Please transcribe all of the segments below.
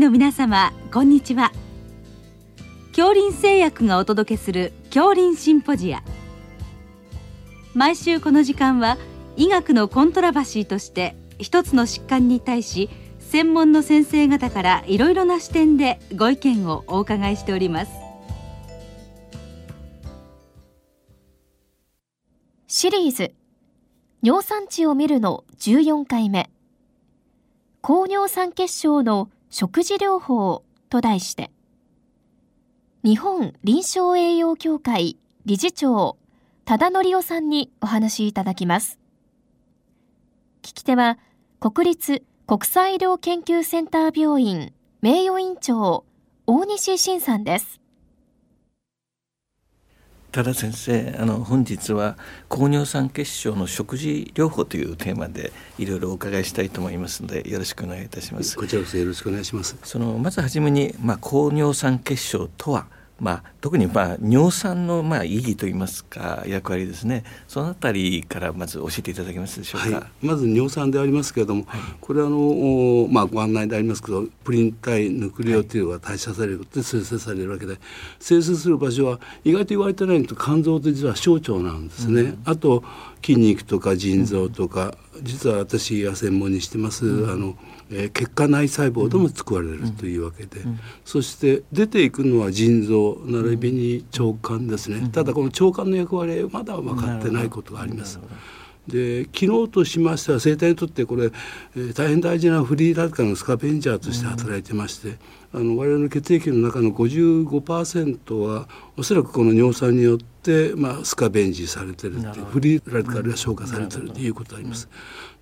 の皆様こんにちは。恐林製薬がお届けする恐林シンポジア。毎週この時間は医学のコントラバシーとして一つの疾患に対し専門の先生方からいろいろな視点でご意見をお伺いしております。シリーズ。尿酸値を見るの14回目。高尿酸血症の食事療法と題して日本臨床栄養協会理事長忠則夫さんにお話いただきます。聞き手は国立国際医療研究センター病院名誉院長大西晋さんです。多田先生あの本日は高尿酸血症の食事療法というテーマでいろいろお伺いしたいと思いますのでよろしくお願いいたします。こちらこそよろしくお願いします。そのまずはじめにまあ高尿酸血症とはまあ、特にまあ尿酸のまあ意義といいますか役割ですね。そのあたりからまず教えていただけますでしょうか、はい、まず尿酸でありますけれども、はい、これはあの、まあ、ご案内でありますけどプリン体ヌクレオティオが代謝されることで生成されるわけで生成する場所は意外と言われてないのと肝臓と実は小腸なんですね、うん、あと筋肉とか腎臓とか、うん、実は私が専門にしてます、うん、あのえー、血管内細胞でも作られるというわけで、うん。うん、そして出ていくのは腎臓並びに腸管ですね、うん、ただこの腸管の役割はまだ分かってないことがあります。で機能としましては生体にとってこれ、えー、大変大事なフリーラディカルのスカベンジャーとして働いてまして、あの我々の血液の中の55%はおそらくこの尿酸によって、まあ、スカベンジされてるっていうフリーラディカルが消化されてるということがあります。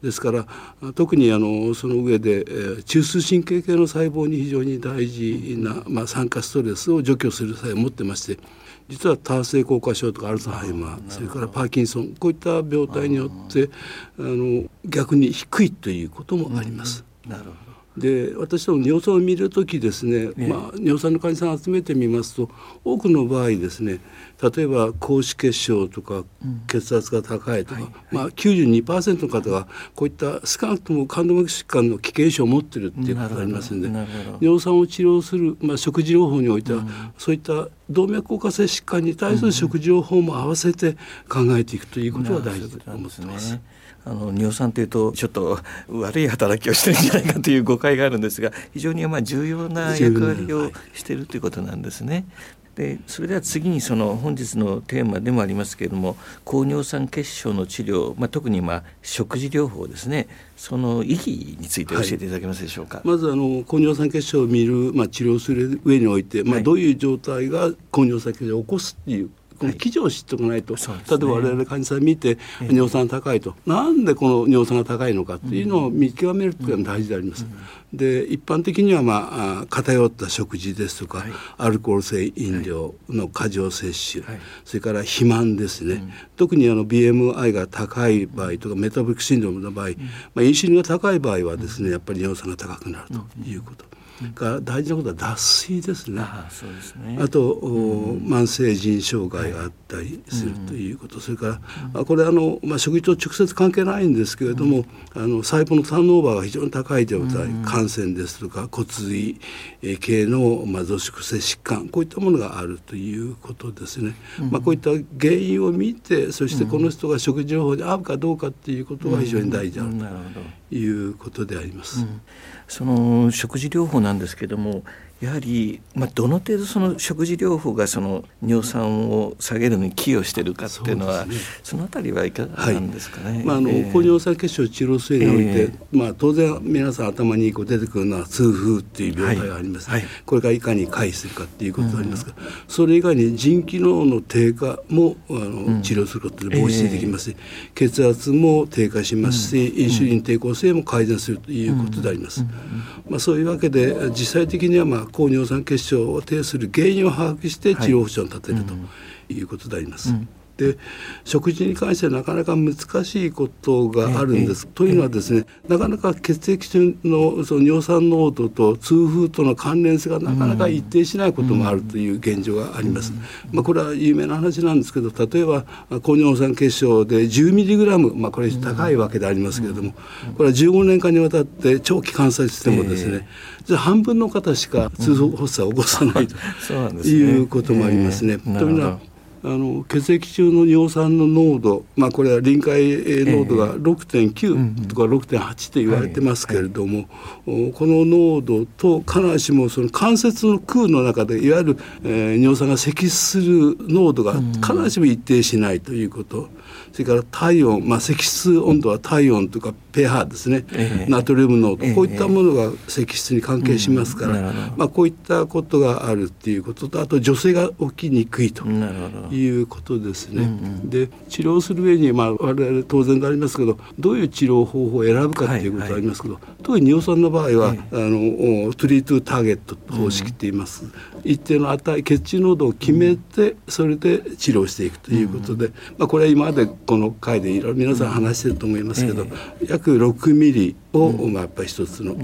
ですから特にあのその上で、えー、中枢神経系の細胞に非常に大事な、まあ、酸化ストレスを除去する作用を持ってまして実は多性硬化症とかアルツハイマーそれからパーキンソンこういった病態によってあの逆に低いということもあります。なるほどで私ども尿酸を見る時ですね、まあ、尿酸の患者さん集めてみますと多くの場合ですね例えば高脂血症とか血圧が高いとか、うんはいはい、まあ、92%の方がこういった少なくとも冠動脈疾患の危険症を持ってるっていうことがありますので尿酸を治療する、まあ、食事療法においては、うん、そういった動脈硬化性疾患に対する食事療法も合わせて考えていくということが大事だと思ってます。あの尿酸というとちょっと悪い働きをしてるんじゃないかという誤解があるんですが非常にまあ重要な役割をしているということなんですね。でそれでは次にその本日のテーマでもありますけれども高尿酸血症の治療、まあ、特にまあ食事療法ですね。その意義について教えてい。ただけますでしょうか、はい、まずあの高尿酸血症を見る、まあ、治療する上において、まあ、どういう状態が高尿酸血症を起こすっていうこの基準を知っておかないと、はい、例えば我々患者さん見て尿酸高いと、えー、なんでこの尿酸が高いのかっていうのを見極めるというのが大事であります。で一般的には、まあ、偏った食事ですとか、はい、アルコール性飲料の過剰摂取、はい、それから肥満ですね、うん、特にあの BMI が高い場合とかメタボリックシンドロームの場合、うん、まあ、インシュリンが高い場合はですねやっぱり尿酸が高くなるということ。が大事なことは脱水ですね。あね。あと、うん、慢性腎障害があったりするということ、はい、それから、うん、これあの、まあ、食事と直接関係ないんですけれども、うん、あの細胞のターンオーバーが非常に高い状態、感染ですとか骨髄系の、まあ、増殖性疾患こういったものがあるということですね。まあ、こういった原因を見てそしてこの人が食事療法で合うかどうかっていうことが非常に大事であるということであります。その食事療法なんですけどもやはり、まあ、どの程度その食事療法がその尿酸を下げるのに寄与しているかっていうのはそ、ね,、のあたりはいかがなんですかね。はい、まああの、えー、高尿酸血症治療性において、えー、まあ、当然皆さん頭にこう出てくるのは痛風っていう病態があります、はい。はい、これがいかに回避するかっていうことがあります。が、うん、それ以外に腎機能の低下もあの、治療することで防止できますし、えー、血圧も低下しますし、インシュリン抵抗性も改善するということであります。まあ、そういうわけで実際的にはまあ高尿酸血症を呈する原因を把握して治療保障を立てるということであります。はいうんで食事に関してはなかなか難しいことがあるんです。というのはですねなかなか血液中のその尿酸濃度と痛風との関連性がなかなか一定しないこともあるという現状があります。まあ、これは有名な話なんですけど例えば高尿酸血症で 10mg、まあ、これ高いわけでありますけれどもこれは15年間にわたって長期観察してもですね、じゃ半分の方しか痛風発作を起こさないということもありますね。というのはあの血液中の尿酸の濃度、まあ、これは臨界濃度が6.9とか6.8と言われてますけれども、この濃度と必ずしもその関節の空の中でいわゆる、えー、尿酸が積する濃度が必ずしも一定しないということ。それから体温、まあ、積室温度は体温とか pH ですね、えー、ナトリウム濃度、こういったものが積室に関係しますから、まあ、こういったことがあるっていうこととあと女性が起きにくいということですね。で治療する上に、まあ、我々当然でありますけどどういう治療方法を選ぶかっていうことがありますけど、はいはい、特に尿酸の場合は、あのトリートゥターゲット方式って言います、一定の値血中濃度を決めて、それで治療していくということで、まあ、これは今までこの回でいろいろ皆さん話してると思いますけど、約6ミリを、まあ、やっぱり一つの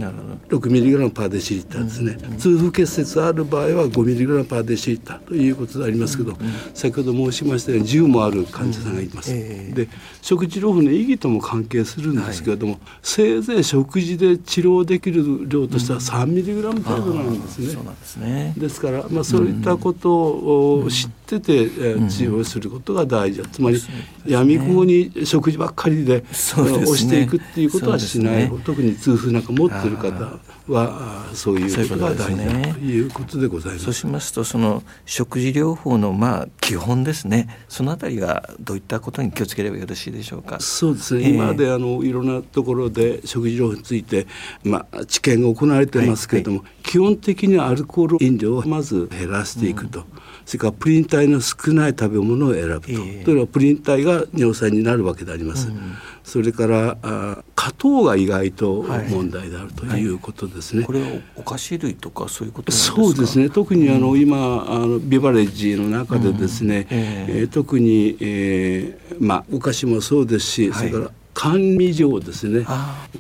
6ミリグラムパーデシリッターですね、痛風結節ある場合は5ミリグラムパーデシリッターということでありますけど、先ほど申しましたように10もある患者さんがいます。で食事療法の意義とも関係するんですけれども、せいぜい食事で治療できる量としては3ミリグラム程度なんですね。そうなんですね。ですから、まあ、そういったことを知ってて、治療することが大事だ、つまり闇雲に食事ばっかりで押していくっていうことはしない、特に痛風なんか持ってる方はそういうことが大事だということでございます。そうしますとその食事療法のまあ基本ですね。そのあたりがどういったことに気をつければよろしいでしょうか。そうですね、えー、今まであのいろんなところで食事療法について、まあ、知見が行われてますけれども、はいはい、基本的にはアルコール飲料をまず減らしていくと。うん。それからプリン体の少ない食べ物を選ぶと、えー、というのはプリン体が尿酸になるわけであります。うん、それからあ果糖が意外と問題であるということですね。はい。はい、これはお菓子類とかそういうことそうですね。特にあの、うん、今あのビバレッジの中でですね、うん、えー、特に、えー、まあお菓子もそうですし、はい、それから甘味料ですね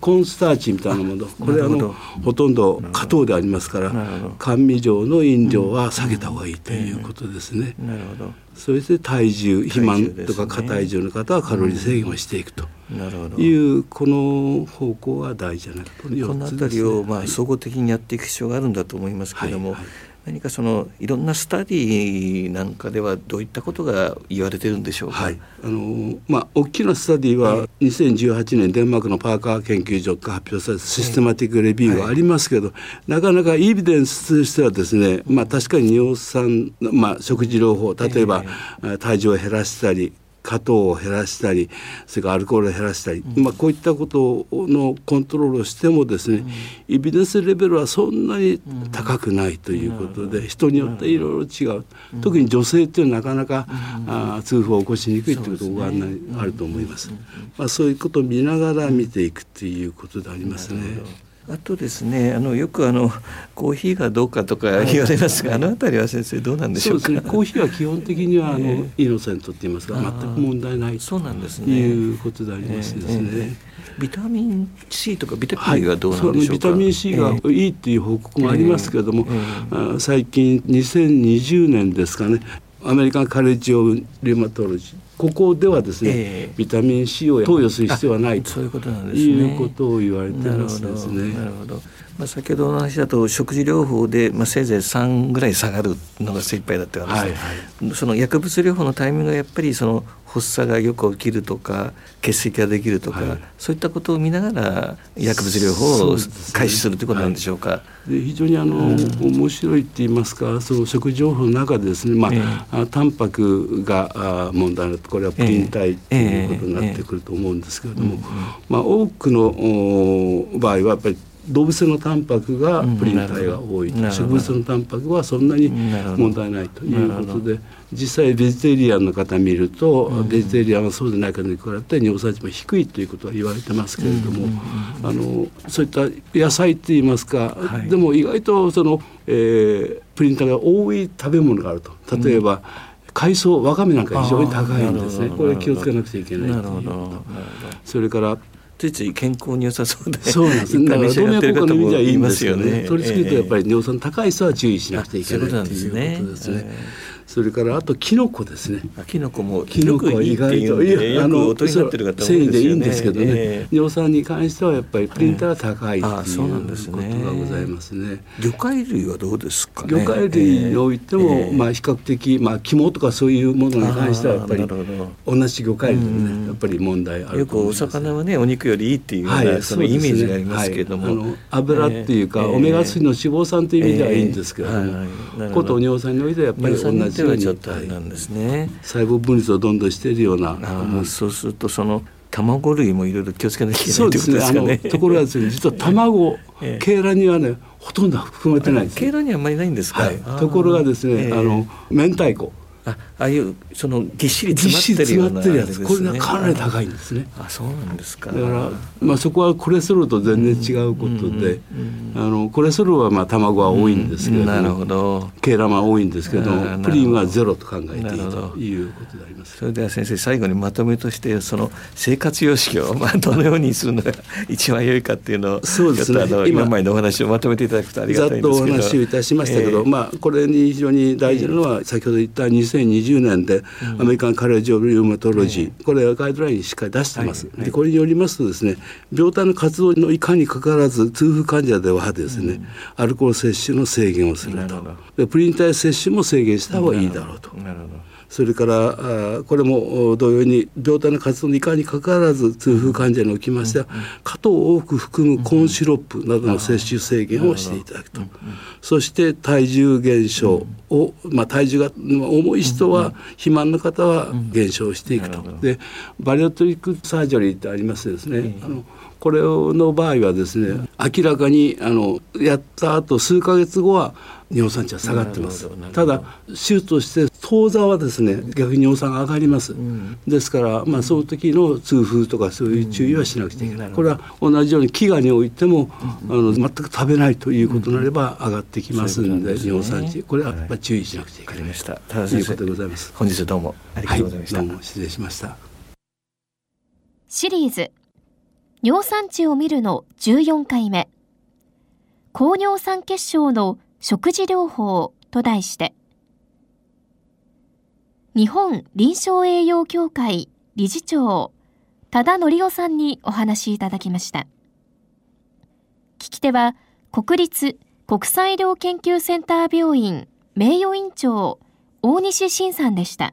コー。ンスターチみたいなものこれあのほとんど加糖でありますから甘味料の飲料は下げた方がいいということですね。なるほど。それで体重肥満とか過体重の方はカロリー制限をしていくと。なるほど。いうこの方向が大事じゃないかと、ね、この辺りをまあ総合的にやっていく必要があるんだと思いますけれども、はいはい何かそのいろんなスタディなんかではどういったことが言われてるんでしょうか、はい、あのまあ、大きなスタディは2018年デンマークのパーカー研究所が発表されたシステマティックレビューがありますけど、はい、なかなかエビデンスとしてはですね、まあ、確かに尿酸、まあ、食事療法例えば、体重を減らしたり加糖を減らしたりそれからアルコールを減らしたり、うん、まあ、こういったことのコントロールをしてもですね、うん、エビデンスレベルはそんなに高くないということで、うん、人によっていろいろ違う、特に女性っていうのはなかなか、あ痛風を起こしにくいということがあると思います。まあ、そういうことを見ながら見ていくっていうことでありますね。あとですねあのよくあのコーヒーがどうかとか言われますが、はい、あの辺りは先生どうなんでしょうか、ね、コーヒーは基本的にはあの、えー、イノセントって言いますか全く問題ないそうなんですね。いうことでありますですね、えーえー、ビタミン C とかビタミンはどうなんでしょうか、はい、ビタミン C がいいっていう報告もありますけれども、最近2020年ですかねアメリカンカレッジ・オブ・リウマトロジー。ここではですね、えー、ビタミン C を投与する必要はないと。いうことを言われてますですね。なるほどまあ、先ほどの話だと食事療法で、まあ、せいぜい3ぐらい下がるのが精一杯だった話、はいはい、その薬物療法のタイミングがやっぱりその発作がよく起きるとか血石ができるとか、はい、そういったことを見ながら薬物療法を開始するということなんでしょうか？で、非常にあの、うん、面白いって言いますかその食事療法の中でですね、まあ、えー、タンパクが問題なこれはプリン体ということになってくると思うんですけれども、まあ、多くの場合はやっぱり動物性のタンパクがプリン体が多い、うん、植物性のタンパクはそんなに問題ないということで実際ベジタリアンの方見ると、うん、ベジタリアンはそうでない方に比べて尿酸値も低いということは言われてますけれども、あのそういった野菜っていいますか、はい、でも意外とその、えー、プリン体が多い食べ物があると。例えば、海藻わかめなんか非常に高いんですね。これ気をつけなくちゃいけないなるほど。それからついつい健康に良さそうでそうなんですだから動脈硬化の意味ではいいんですよね。取りすぎるとやっぱり尿酸高い人は注意しなくちゃいけないということですね。それからあとキノコですね。キノコもキノコは意外といやあの繊維でいいんですけどね、えー、尿酸に関してはやっぱりプリンターが高いっていうことがございますね。魚介類はどうですか、ね、魚介類においても、えー、まあ比較的まあ肝とかそういうものに関してはやっぱり同じ魚介類でねやっぱり問題あるよくお魚はねお肉よりいいっていうような、はい、そのイメージがありますけれども、油っていうか、えー、オメガ3の脂肪酸という意味ではいいんですけれども、えー、こと尿酸においてはやっぱり同じようにちょっとなんですね、細胞分裂をどんどんしているようなそうするとその卵類もいろいろ気をつけなきゃいけないということですかね。ところがですね実は卵、えー、鶏にはねほとんど含まれてないんです。鶏にはあんまりないんですか？はい、ところがですね、えー、あの明太子あああいうそのぎっしり詰まってるような、ね、やつこれがかなり高いんですね。あそうなんですか。だからまあそこはコレステロールと全然違うことで、あのコレステロールはまあ卵は多いんですけれども、なるほど。ケーラマ多いんですけどプリンはゼロと考えていいということであります。それでは先生最後にまとめとしてその生活様式をまあどのようにするのが一番良いかっていうのをそうですね。今前のお話をまとめていただくとありがたいんですけど。ざっとお話をいたしましたけど、えー、まあこれに非常に大事なのは先ほど言った2020年でで、アメリカン・カレッジ・オブ・リウマトロジー、これはガイドラインしっかり出してます、でこれによりますとですね病態の活動のいかにかかわらず痛風患者ではですね、アルコール摂取の制限をすると。でプリン体摂取も制限した方がいいだろうと。それからこれも同様に病態の活動にいかにかかわらず痛風患者におきましては果糖を多く含むコーンシロップなどの摂取制限をしていただくと。そして体重減少を、まあ、体重が重い人は肥満の方は減少していくと。で bariatric surgery ってありますですね。あのこれの場合はですね明らかにあのやった後数か月後は尿酸値は下がってます。ただ手術として当座はですね逆に尿酸が上がります、うん、ですから、まあ、その時の痛風とかそういう注意はしなくちゃい。けない、うん、これは同じように飢餓においても、うん、あの全く食べないということになれば上がってきますので,、尿酸値。これはやっぱ注意しなくちゃい。けない、はい、ということでございます。本日どうもありがとうございました、はい、どうも失礼しました。シリーズ。尿酸値を見るの14回目。高尿酸血症の食事療法と題して日本臨床栄養協会理事長多田則夫さんにお話いただきました。聞き手は国立国際医療研究センター病院名誉院長大西晋さんでした。